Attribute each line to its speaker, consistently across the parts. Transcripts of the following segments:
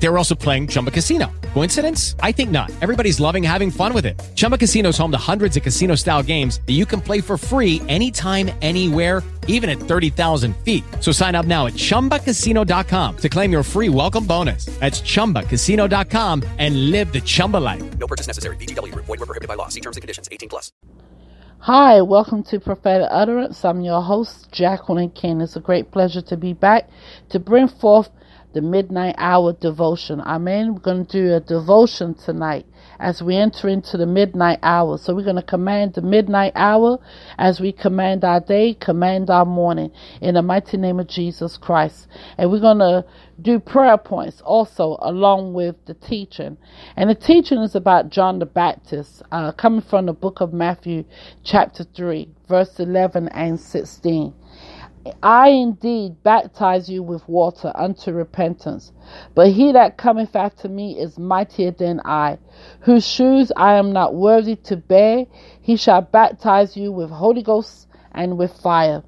Speaker 1: They were also playing Chumba Casino. Coincidence? I think not. Everybody's loving having fun with it. Chumba Casino is home to hundreds of casino style games that you can play for free anytime, anywhere, even at 30,000 feet. So sign up now at chumbacasino.com to claim your free welcome bonus. That's chumbacasino.com and live the Chumba life.
Speaker 2: No purchase necessary. VGW Group. Void were prohibited by law. See terms and conditions. 18 plus.
Speaker 3: Hi, welcome to Prophetic Utterance. I'm your host, Jacqueline King. It's a great pleasure to be back to bring forth the midnight hour devotion. Amen. We're going to do a devotion tonight as we enter into the midnight hour. So we're going to command the midnight hour as we command our day, command our morning in the mighty name of Jesus Christ. And we're going to do prayer points also along with the teaching. And the teaching is about John the Baptist, uh, coming from the book of Matthew, chapter 3, verse 11 and 16. I indeed baptize you with water unto repentance, but he that cometh after me is mightier than I, whose shoes I am not worthy to bear. He shall baptize you with Holy Ghost and with fire.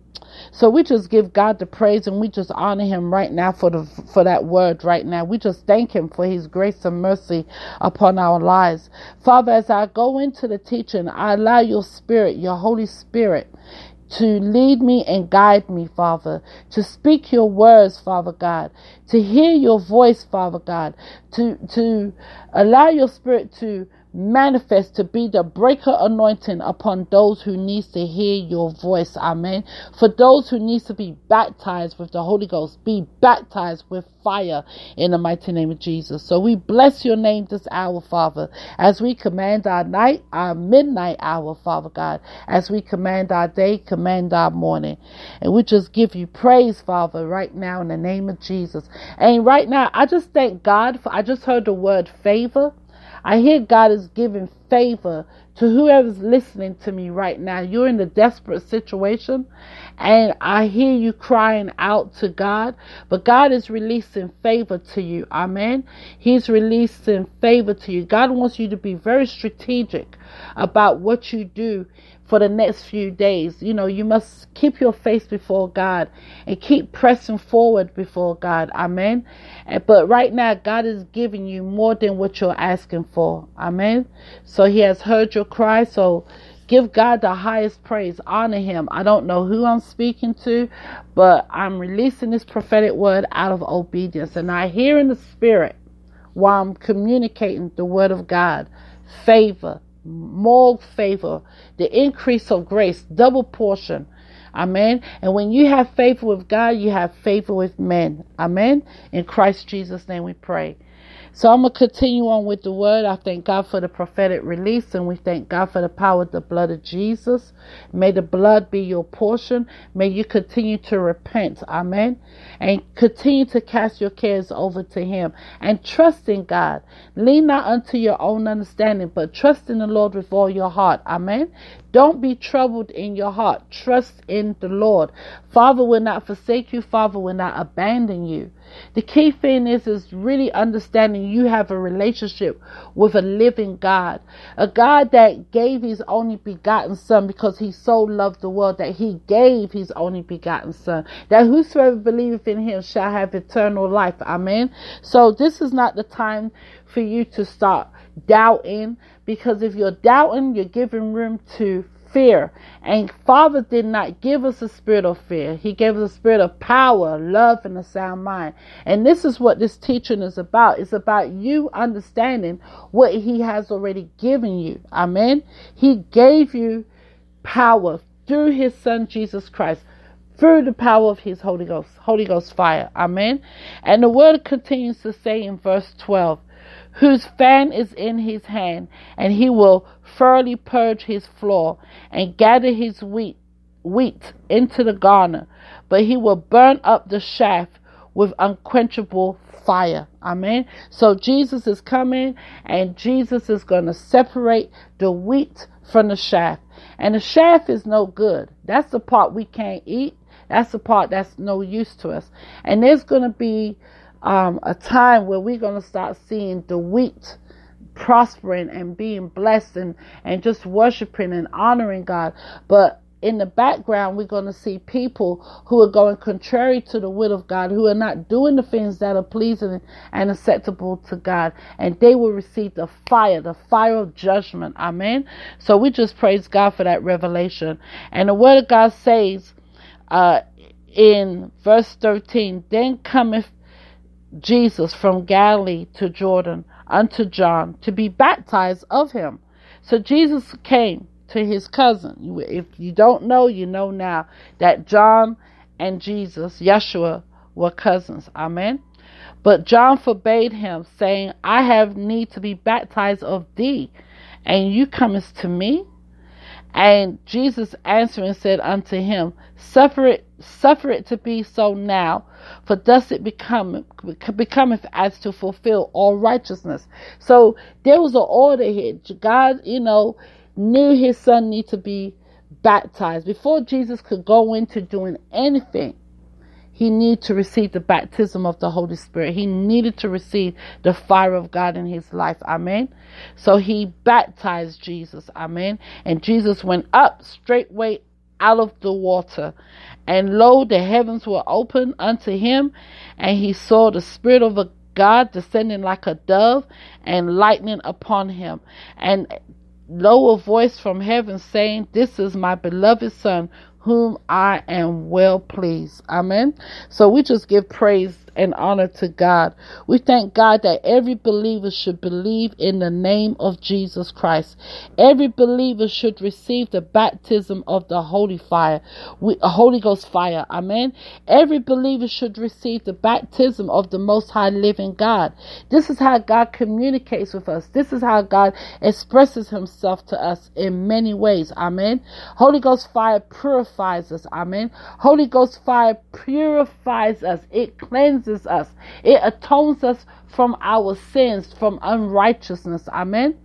Speaker 3: So we just give God the praise and we just honor him right now for the for that word right now. We just thank him for his grace and mercy upon our lives. Father, as I go into the teaching, I allow your spirit, your Holy Spirit, to lead me and guide me, Father, to speak your words, Father God, to hear your voice, Father God, to, to allow your spirit to manifest to be the breaker anointing upon those who needs to hear your voice. Amen. For those who needs to be baptized with the holy ghost be baptized with fire in the mighty name of jesus. So we bless your name this hour father as we command our night our midnight hour father god as we command our day command our morning. And we just give you praise father right now in the name of jesus. And right now i just thank god for i just heard the word favor I hear God is giving favor to whoever's listening to me right now. You're in a desperate situation, and I hear you crying out to God, but God is releasing favor to you. Amen. He's releasing favor to you. God wants you to be very strategic about what you do for the next few days. You know, you must keep your face before God and keep pressing forward before God. Amen. Eh, but right now, God is giving you more than what you're asking for. Amen. So He has heard your cry. So give God the highest praise. Honor Him. I don't know who I'm speaking to, but I'm releasing this prophetic word out of obedience. And I hear in the Spirit while I'm communicating the word of God favor more favor, the increase of grace, double portion. Amen. And when you have favor with God, you have favor with men. Amen. In Christ Jesus' name we pray. So I'm going to continue on with the word. I thank God for the prophetic release and we thank God for the power of the blood of Jesus. May the blood be your portion. May you continue to repent. Amen. And continue to cast your cares over to Him and trust in God. Lean not unto your own understanding, but trust in the Lord with all your heart. Amen. Don't be troubled in your heart. Trust in the Lord. Father will not forsake you. Father will not abandon you. The key thing is, is really understanding you have a relationship with a living God, a God that gave his only begotten son because he so loved the world that he gave his only begotten son, that whosoever believeth in him shall have eternal life. Amen. So this is not the time for you to start doubting because if you're doubting, you're giving room to fear. And Father did not give us a spirit of fear. He gave us a spirit of power, love, and a sound mind. And this is what this teaching is about. It's about you understanding what He has already given you. Amen. He gave you power through His Son Jesus Christ. Through the power of his Holy Ghost, Holy Ghost fire. Amen. And the word continues to say in verse 12, whose fan is in his hand, and he will thoroughly purge his floor and gather his wheat wheat into the garner, but he will burn up the shaft with unquenchable fire. Amen. So Jesus is coming and Jesus is going to separate the wheat from the shaft. And the shaft is no good. That's the part we can't eat. That's the part that's no use to us. And there's going to be um, a time where we're going to start seeing the wheat prospering and being blessed and, and just worshiping and honoring God. But in the background, we're going to see people who are going contrary to the will of God, who are not doing the things that are pleasing and acceptable to God, and they will receive the fire, the fire of judgment. Amen. So we just praise God for that revelation. And the word of God says uh, in verse 13, Then cometh Jesus from Galilee to Jordan unto John to be baptized of him. So Jesus came to his cousin. If you don't know, you know now that John and Jesus, Yeshua, were cousins. Amen. But John forbade him, saying, I have need to be baptized of thee, and you comest to me? And Jesus answering said unto him, Suffer it, suffer it to be so now, for thus it become, becometh as to fulfill all righteousness. So there was an order here. God, you know, knew his son needed to be baptized. Before Jesus could go into doing anything, he needed to receive the baptism of the Holy Spirit. He needed to receive the fire of God in his life. Amen. So he baptized Jesus. Amen. And Jesus went up straightway out of the water. And lo, the heavens were opened unto him, and he saw the Spirit of God descending like a dove and lightning upon him. And lo, a voice from heaven saying, This is my beloved Son, whom I am well pleased. Amen. So we just give praise and honor to God. We thank God that every believer should believe in the name of Jesus Christ. Every believer should receive the baptism of the Holy Fire, Holy Ghost fire. Amen. Every believer should receive the baptism of the Most High Living God. This is how God communicates with us. This is how God expresses Himself to us in many ways. Amen. Holy Ghost fire purifies us. Amen. Holy Ghost fire purifies us. It cleanses cleanses us, it atones us from our sins, from unrighteousness. Amen.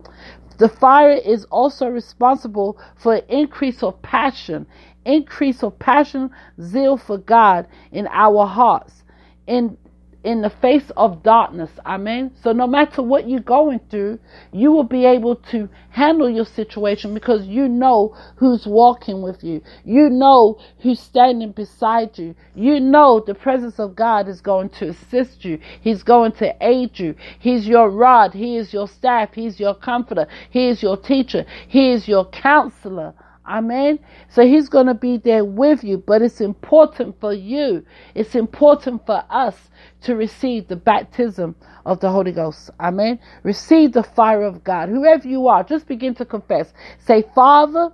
Speaker 3: The fire is also responsible for increase of passion, increase of passion, zeal for God in our hearts. In in the face of darkness. Amen. So no matter what you're going through, you will be able to handle your situation because you know who's walking with you. You know who's standing beside you. You know the presence of God is going to assist you. He's going to aid you. He's your rod. He is your staff. He's your comforter. He is your teacher. He is your counselor. Amen. So he's going to be there with you, but it's important for you. It's important for us to receive the baptism of the Holy Ghost. Amen. Receive the fire of God. Whoever you are, just begin to confess. Say, Father,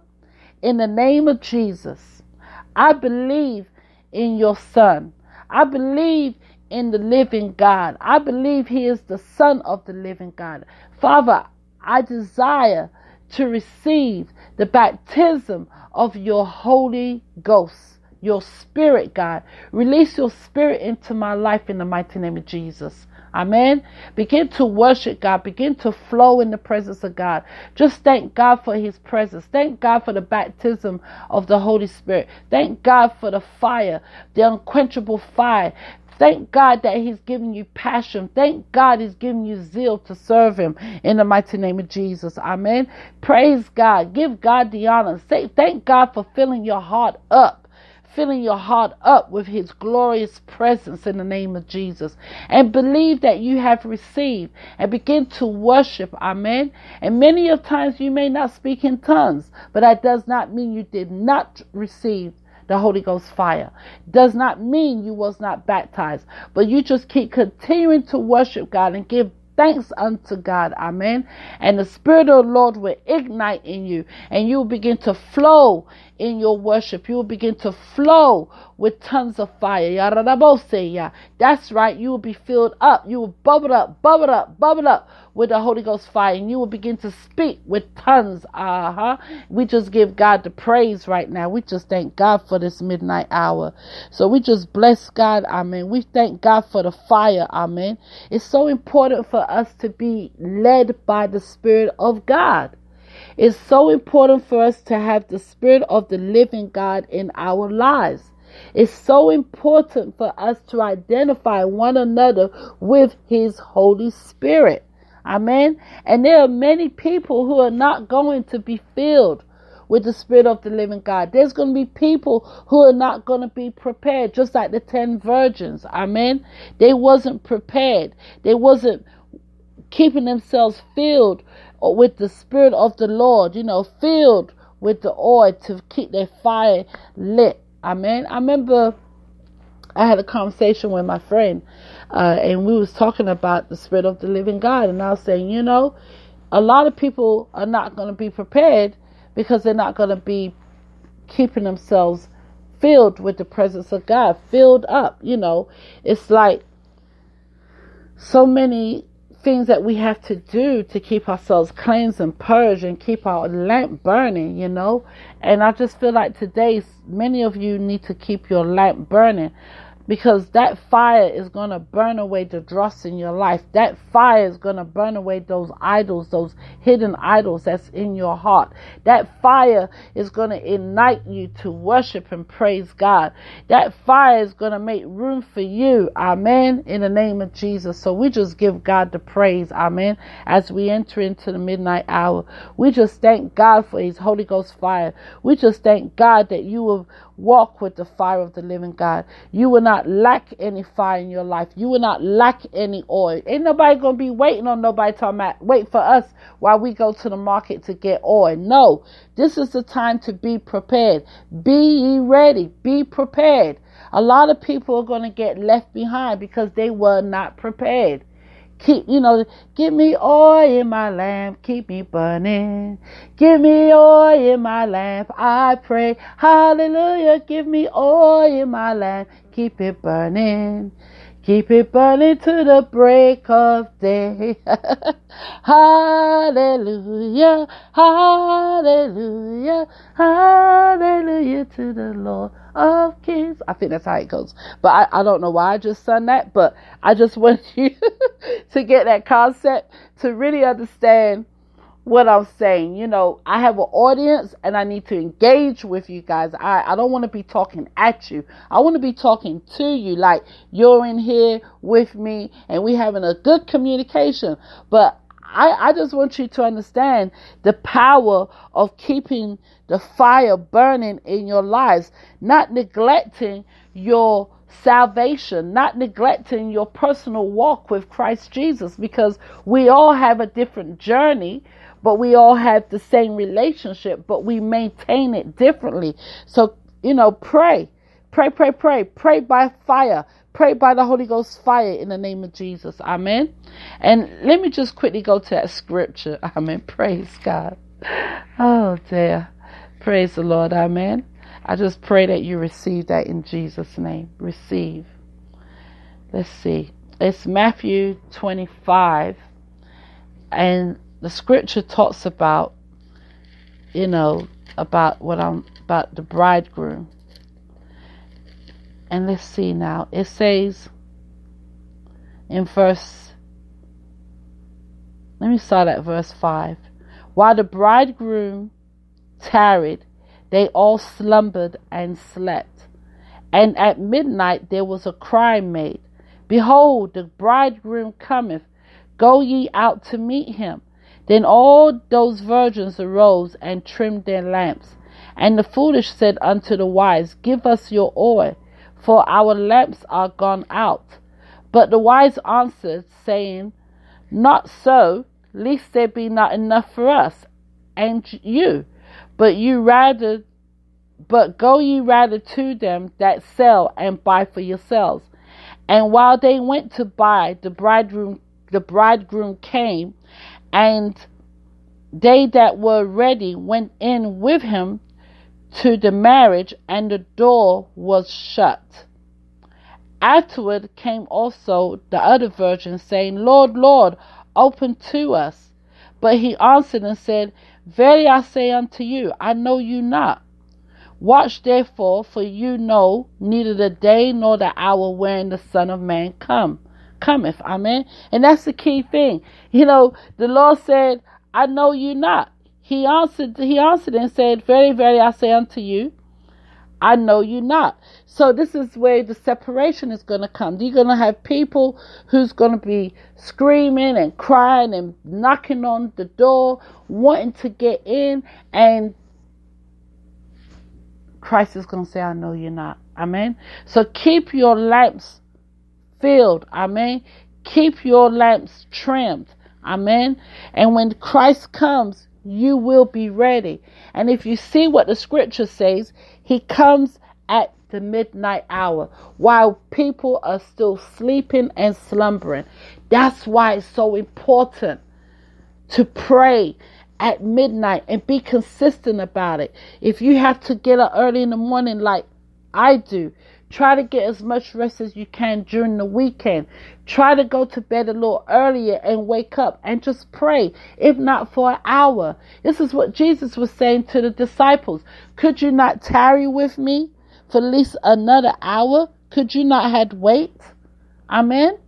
Speaker 3: in the name of Jesus, I believe in your Son. I believe in the living God. I believe he is the Son of the living God. Father, I desire to receive the baptism of your Holy Ghost, your Spirit, God. Release your Spirit into my life in the mighty name of Jesus. Amen. Begin to worship God. Begin to flow in the presence of God. Just thank God for His presence. Thank God for the baptism of the Holy Spirit. Thank God for the fire, the unquenchable fire Thank God that He's giving you passion. Thank God He's giving you zeal to serve Him in the mighty name of Jesus. Amen. Praise God. Give God the honor. Say, thank God for filling your heart up filling your heart up with his glorious presence in the name of Jesus and believe that you have received and begin to worship amen and many of times you may not speak in tongues but that does not mean you did not receive the Holy Ghost fire. Does not mean you was not baptized, but you just keep continuing to worship God and give thanks unto God. Amen. And the Spirit of the Lord will ignite in you and you will begin to flow in your worship. You will begin to flow with tons of fire. That's right. You will be filled up. You will bubble up, bubble up, bubble up with the Holy Ghost fire, and you will begin to speak with tons. Uh huh. We just give God the praise right now. We just thank God for this midnight hour. So we just bless God. Amen. We thank God for the fire. Amen. It's so important for us to be led by the Spirit of God. It's so important for us to have the Spirit of the living God in our lives. It's so important for us to identify one another with His Holy Spirit. Amen. And there are many people who are not going to be filled with the Spirit of the living God. There's going to be people who are not going to be prepared, just like the ten virgins. Amen. They wasn't prepared. They wasn't keeping themselves filled with the Spirit of the Lord, you know, filled with the oil to keep their fire lit. Amen. I remember I had a conversation with my friend, uh, and we was talking about the Spirit of the living God, and I was saying, you know, a lot of people are not going to be prepared because they're not going to be keeping themselves filled with the presence of God, filled up. You know, it's like so many things that we have to do to keep ourselves cleansed and purged and keep our lamp burning, you know. And I just feel like today, many of you need to keep your lamp burning because that fire is going to burn away the dross in your life. That fire is going to burn away those idols, those hidden idols that's in your heart. That fire is going to ignite you to worship and praise God. That fire is going to make room for you. Amen. In the name of Jesus. So we just give God the praise. Amen. As we enter into the midnight hour, we just thank God for his Holy Ghost fire. We just thank God that you will walk with the fire of the living God. You will not lack any fire in your life. You will not lack any oil. Ain't nobody gonna be waiting on nobody about wait for us while we go to the market to get oil. No, this is the time to be prepared. Be ye ready. Be prepared. A lot of people are gonna get left behind because they were not prepared keep you know give me oil in my lamp keep me burning. Give me oil in my lamp i pray. Hallelujah give me oil in my lamp keep it burning Keep it burning to the break of day. hallelujah, hallelujah, hallelujah to the Lord of Kings. I think that's how it goes. But I, I don't know why I just sung that, but I just want you to get that concept to really understand what I'm saying. You know, I have an audience and I need to engage with you guys. I, I don't want to be talking at you. I want to be talking to you like you're in here with me and we having a good communication. But I, I just want you to understand the power of keeping the fire burning in your lives, not neglecting your salvation, not neglecting your personal walk with Christ Jesus, because we all have a different journey but we all have the same relationship, but we maintain it differently. So, you know, pray, pray, pray, pray, pray by fire, pray by the Holy Ghost fire in the name of Jesus. Amen. And let me just quickly go to that scripture. Amen. Praise God. Oh, dear. Praise the Lord. Amen. I just pray that you receive that in Jesus' name. Receive. Let's see. It's Matthew 25 and the scripture talks about, you know, about what I'm about the bridegroom. And let's see now. It says in verse let me start at verse 5. While the bridegroom tarried, they all slumbered and slept. And at midnight there was a cry made Behold, the bridegroom cometh, go ye out to meet him. Then all those virgins arose and trimmed their lamps. And the foolish said unto the wise, Give us your oil, for our lamps are gone out. But the wise answered, saying, Not so, lest there be not enough for us and you, but you rather but go ye rather to them that sell and buy for yourselves. And while they went to buy, the bridegroom the bridegroom came, and they that were ready went in with him to the marriage, and the door was shut. Afterward came also the other virgins, saying, Lord, Lord, open to us. But he answered and said, Verily I say unto you, I know you not. Watch therefore, for you know neither the day nor the hour when the Son of Man come cometh. Amen. And that's the key thing. You know, the Lord said, I know you not. He answered he answered and said, Very, very I say unto you, I know you not. So this is where the separation is going to come. You're going to have people who's going to be screaming and crying and knocking on the door, wanting to get in, and Christ is going to say, I know you're not. Amen. So keep your lamps filled. Amen. Keep your lamps trimmed. Amen. And when Christ comes, you will be ready. And if you see what the scripture says, he comes at the midnight hour while people are still sleeping and slumbering. That's why it's so important to pray at midnight and be consistent about it. If you have to get up early in the morning, like I do, Try to get as much rest as you can during the weekend. Try to go to bed a little earlier and wake up and just pray, if not for an hour. This is what Jesus was saying to the disciples. Could you not tarry with me for at least another hour? Could you not have wait? Amen.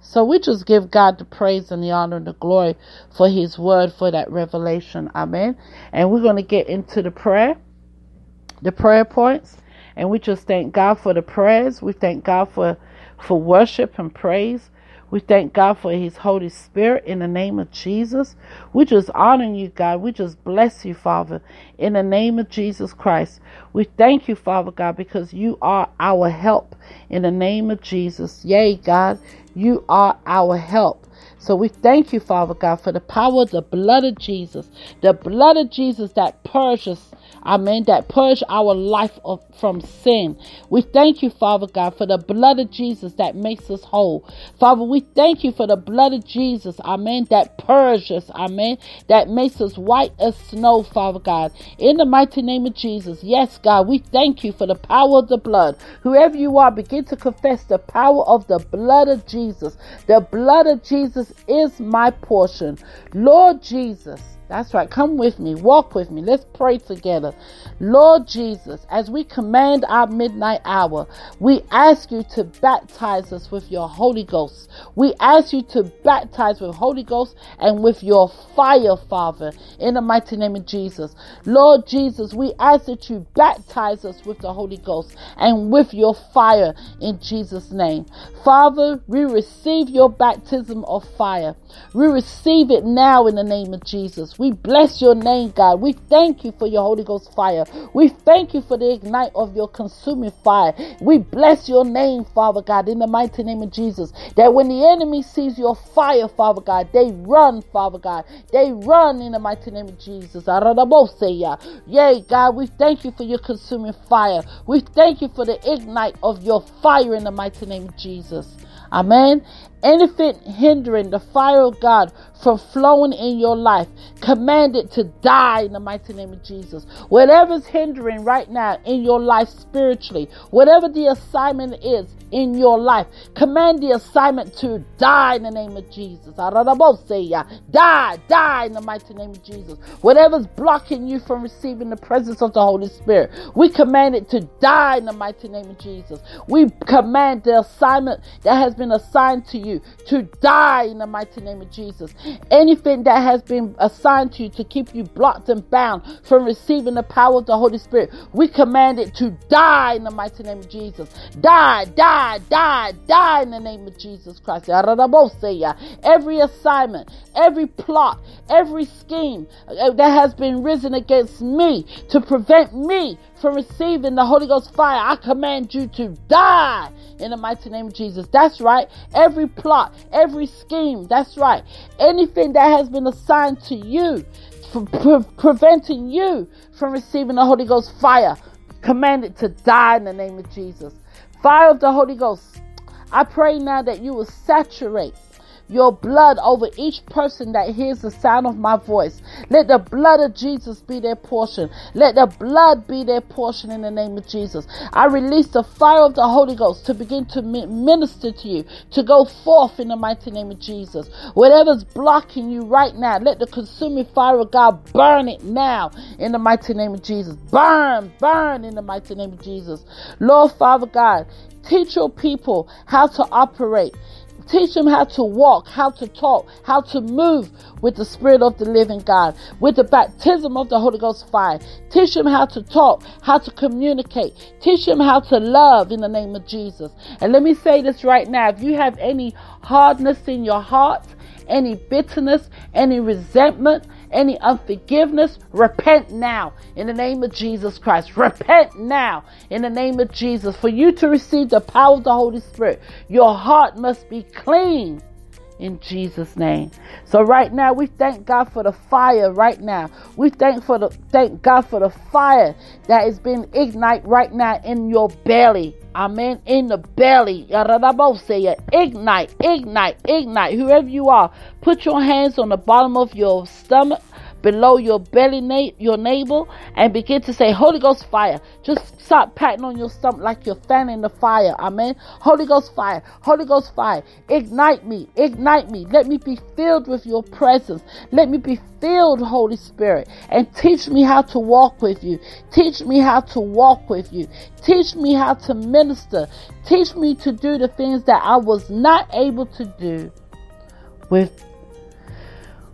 Speaker 3: So we just give God the praise and the honor and the glory for his word, for that revelation. Amen. And we're going to get into the prayer, the prayer points. And we just thank God for the prayers. We thank God for, for worship and praise. We thank God for His Holy Spirit in the name of Jesus. We just honor you, God. We just bless you, Father, in the name of Jesus Christ. We thank you, Father God, because you are our help in the name of Jesus. Yea, God, you are our help. So we thank you, Father God, for the power of the blood of Jesus, the blood of Jesus that purges Amen. That purge our life of, from sin. We thank you, Father God, for the blood of Jesus that makes us whole. Father, we thank you for the blood of Jesus. Amen. That purges. Amen. That makes us white as snow, Father God. In the mighty name of Jesus. Yes, God, we thank you for the power of the blood. Whoever you are, begin to confess the power of the blood of Jesus. The blood of Jesus is my portion. Lord Jesus. That's right. Come with me. Walk with me. Let's pray together. Lord Jesus, as we command our midnight hour, we ask you to baptize us with your Holy Ghost. We ask you to baptize with Holy Ghost and with your fire, Father, in the mighty name of Jesus. Lord Jesus, we ask that you baptize us with the Holy Ghost and with your fire in Jesus' name. Father, we receive your baptism of fire. We receive it now in the name of Jesus. We bless your name, God. We thank you for your Holy Ghost fire. We thank you for the ignite of your consuming fire. We bless your name, Father God, in the mighty name of Jesus. That when the enemy sees your fire, Father God, they run, Father God. They run in the mighty name of Jesus. Yay, God, we thank you for your consuming fire. We thank you for the ignite of your fire in the mighty name of Jesus. Amen anything hindering the fire of God from flowing in your life, command it to die in the mighty name of Jesus. Whatever's hindering right now in your life spiritually, whatever the assignment is in your life, command the assignment to die in the name of Jesus. Die, die in the mighty name of Jesus. Whatever's blocking you from receiving the presence of the Holy Spirit, we command it to die in the mighty name of Jesus. We command the assignment that has been assigned to you you to die in the mighty name of Jesus. Anything that has been assigned to you to keep you blocked and bound from receiving the power of the Holy Spirit, we command it to die in the mighty name of Jesus. Die, die, die, die in the name of Jesus Christ. Every assignment, every plot, every scheme uh, that has been risen against me to prevent me from receiving the Holy Ghost fire, I command you to die in the mighty name of Jesus. That's right. Every plot, every scheme, that's right. Anything that has been assigned to you, pre- preventing you from receiving the Holy Ghost fire, command it to die in the name of Jesus. Fire of the Holy Ghost. I pray now that you will saturate your blood over each person that hears the sound of my voice. Let the blood of Jesus be their portion. Let the blood be their portion in the name of Jesus. I release the fire of the Holy Ghost to begin to minister to you, to go forth in the mighty name of Jesus. Whatever's blocking you right now, let the consuming fire of God burn it now in the mighty name of Jesus. Burn, burn in the mighty name of Jesus. Lord Father God, teach your people how to operate Teach them how to walk, how to talk, how to move with the Spirit of the living God, with the baptism of the Holy Ghost fire. Teach them how to talk, how to communicate. Teach them how to love in the name of Jesus. And let me say this right now if you have any hardness in your heart, any bitterness, any resentment, any unforgiveness, repent now in the name of Jesus Christ. Repent now in the name of Jesus. For you to receive the power of the Holy Spirit, your heart must be clean in Jesus' name. So right now we thank God for the fire right now. We thank for the thank God for the fire that is being ignite right now in your belly. Amen. In the belly. Ignite, ignite, ignite. Whoever you are, put your hands on the bottom of your stomach below your belly, na- your navel, and begin to say, Holy Ghost fire. Just start patting on your stomach like you're fanning the fire. Amen. Holy Ghost fire. Holy Ghost fire. Ignite me. Ignite me. Let me be filled with your presence. Let me be filled, Holy Spirit, and teach me how to walk with you. Teach me how to walk with you. Teach me how to minister. Teach me to do the things that I was not able to do with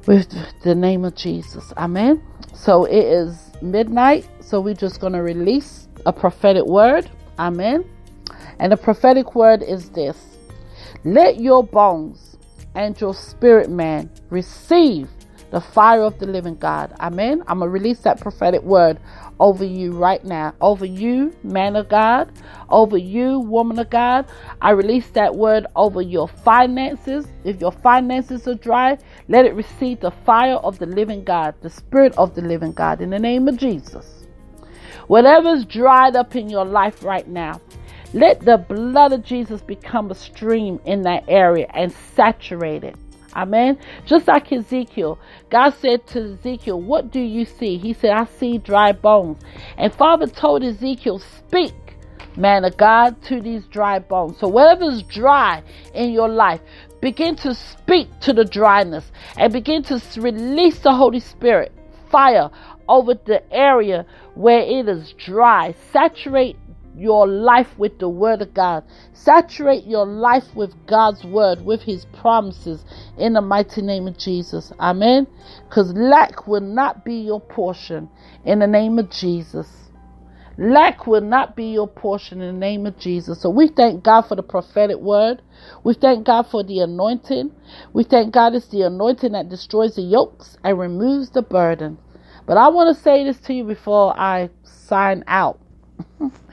Speaker 3: with the name of Jesus. Amen. So it is midnight. So we're just going to release a prophetic word. Amen. And the prophetic word is this Let your bones and your spirit man receive the fire of the living God. Amen. I'm going to release that prophetic word over you right now. Over you, man of God. Over you, woman of God. I release that word over your finances. If your finances are dry, let it receive the fire of the living God, the spirit of the living God, in the name of Jesus. Whatever's dried up in your life right now, let the blood of Jesus become a stream in that area and saturate it. Amen. Just like Ezekiel, God said to Ezekiel, What do you see? He said, I see dry bones. And Father told Ezekiel, Speak, man of God, to these dry bones. So, whatever's dry in your life, begin to speak to the dryness and begin to release the Holy Spirit fire over the area where it is dry. Saturate your life with the Word of God. Saturate your life with God's Word, with His promises in the mighty name of Jesus. Amen. Because lack will not be your portion in the name of Jesus. Lack will not be your portion in the name of Jesus. So we thank God for the prophetic word. We thank God for the anointing. We thank God it's the anointing that destroys the yokes and removes the burden. But I want to say this to you before I sign out.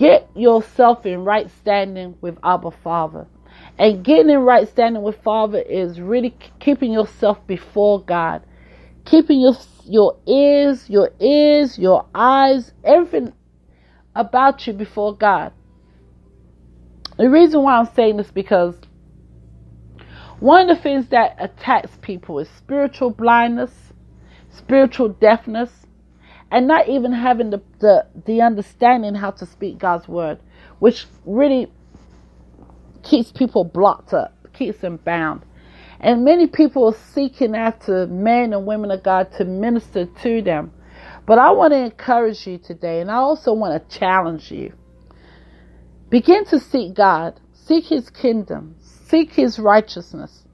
Speaker 3: Get yourself in right standing with Abba Father. And getting in right standing with Father is really keeping yourself before God. Keeping your your ears, your ears, your eyes, everything about you before God. The reason why I'm saying this because one of the things that attacks people is spiritual blindness, spiritual deafness, and not even having the, the, the understanding how to speak God's word, which really keeps people blocked up, keeps them bound. And many people are seeking after men and women of God to minister to them. But I want to encourage you today, and I also want to challenge you. Begin to seek God, seek His kingdom, seek His righteousness.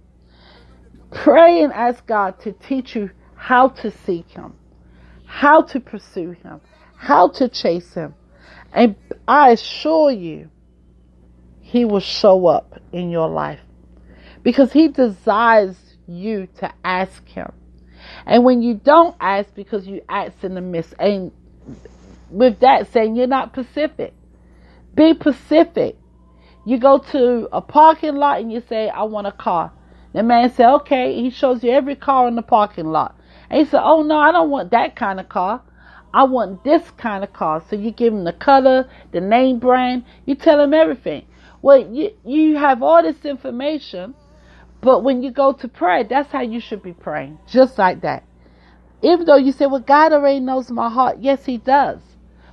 Speaker 3: Pray and ask God to teach you how to seek Him, how to pursue Him, how to chase Him. And I assure you, He will show up in your life because He desires you to ask Him. And when you don't ask because you ask in the midst, and with that saying, you're not Pacific. Be Pacific. You go to a parking lot and you say, I want a car. The man said, okay. He shows you every car in the parking lot. And he said, oh no, I don't want that kind of car. I want this kind of car. So you give him the color, the name brand. You tell him everything. Well, you, you have all this information but when you go to pray, that's how you should be praying, just like that. Even though you say, Well, God already knows my heart, yes, He does.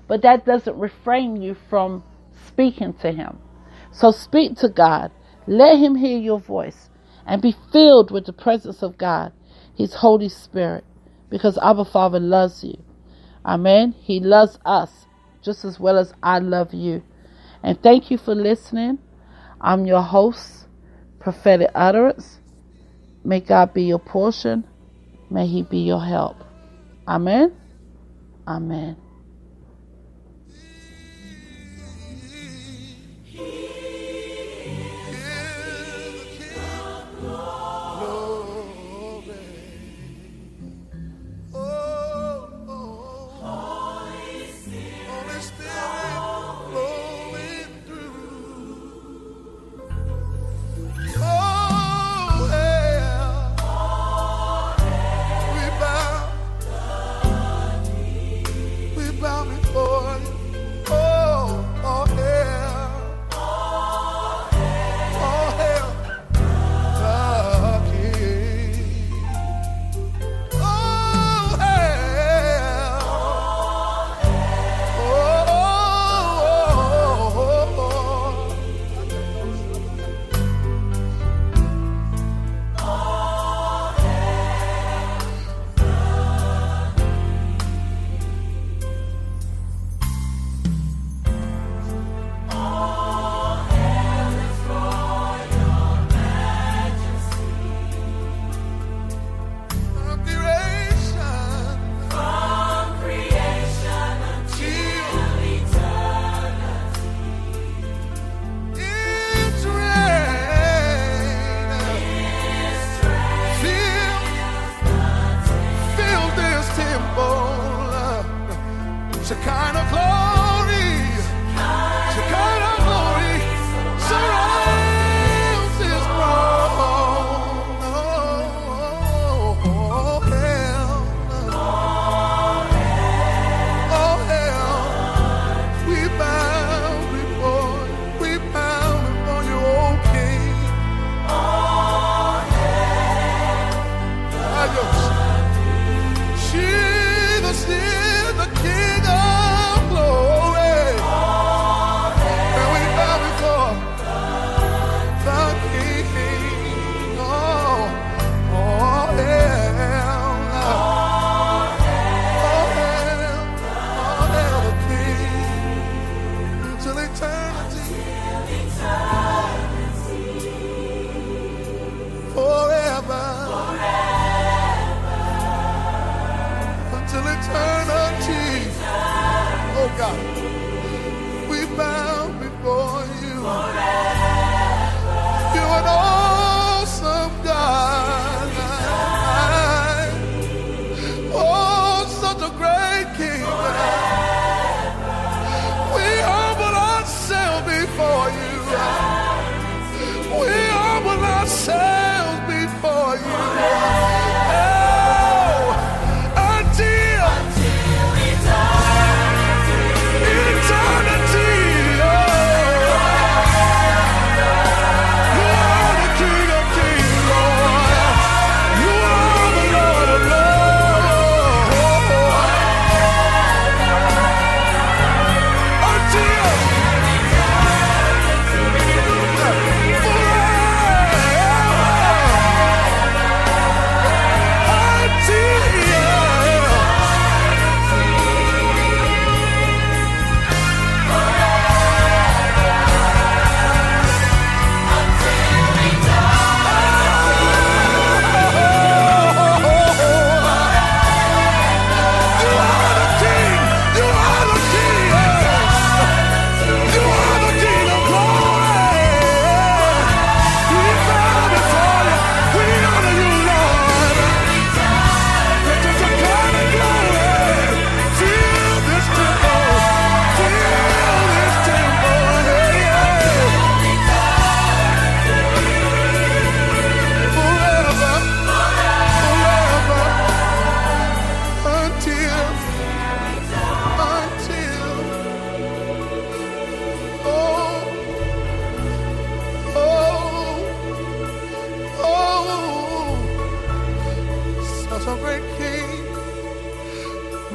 Speaker 3: But that doesn't refrain you from speaking to Him. So speak to God, let Him hear your voice, and be filled with the presence of God, His Holy Spirit, because Abba Father loves you. Amen. He loves us just as well as I love you. And thank you for listening. I'm your host,
Speaker 4: prophetic utterance. May God be your portion. May He be your help. Amen. Amen.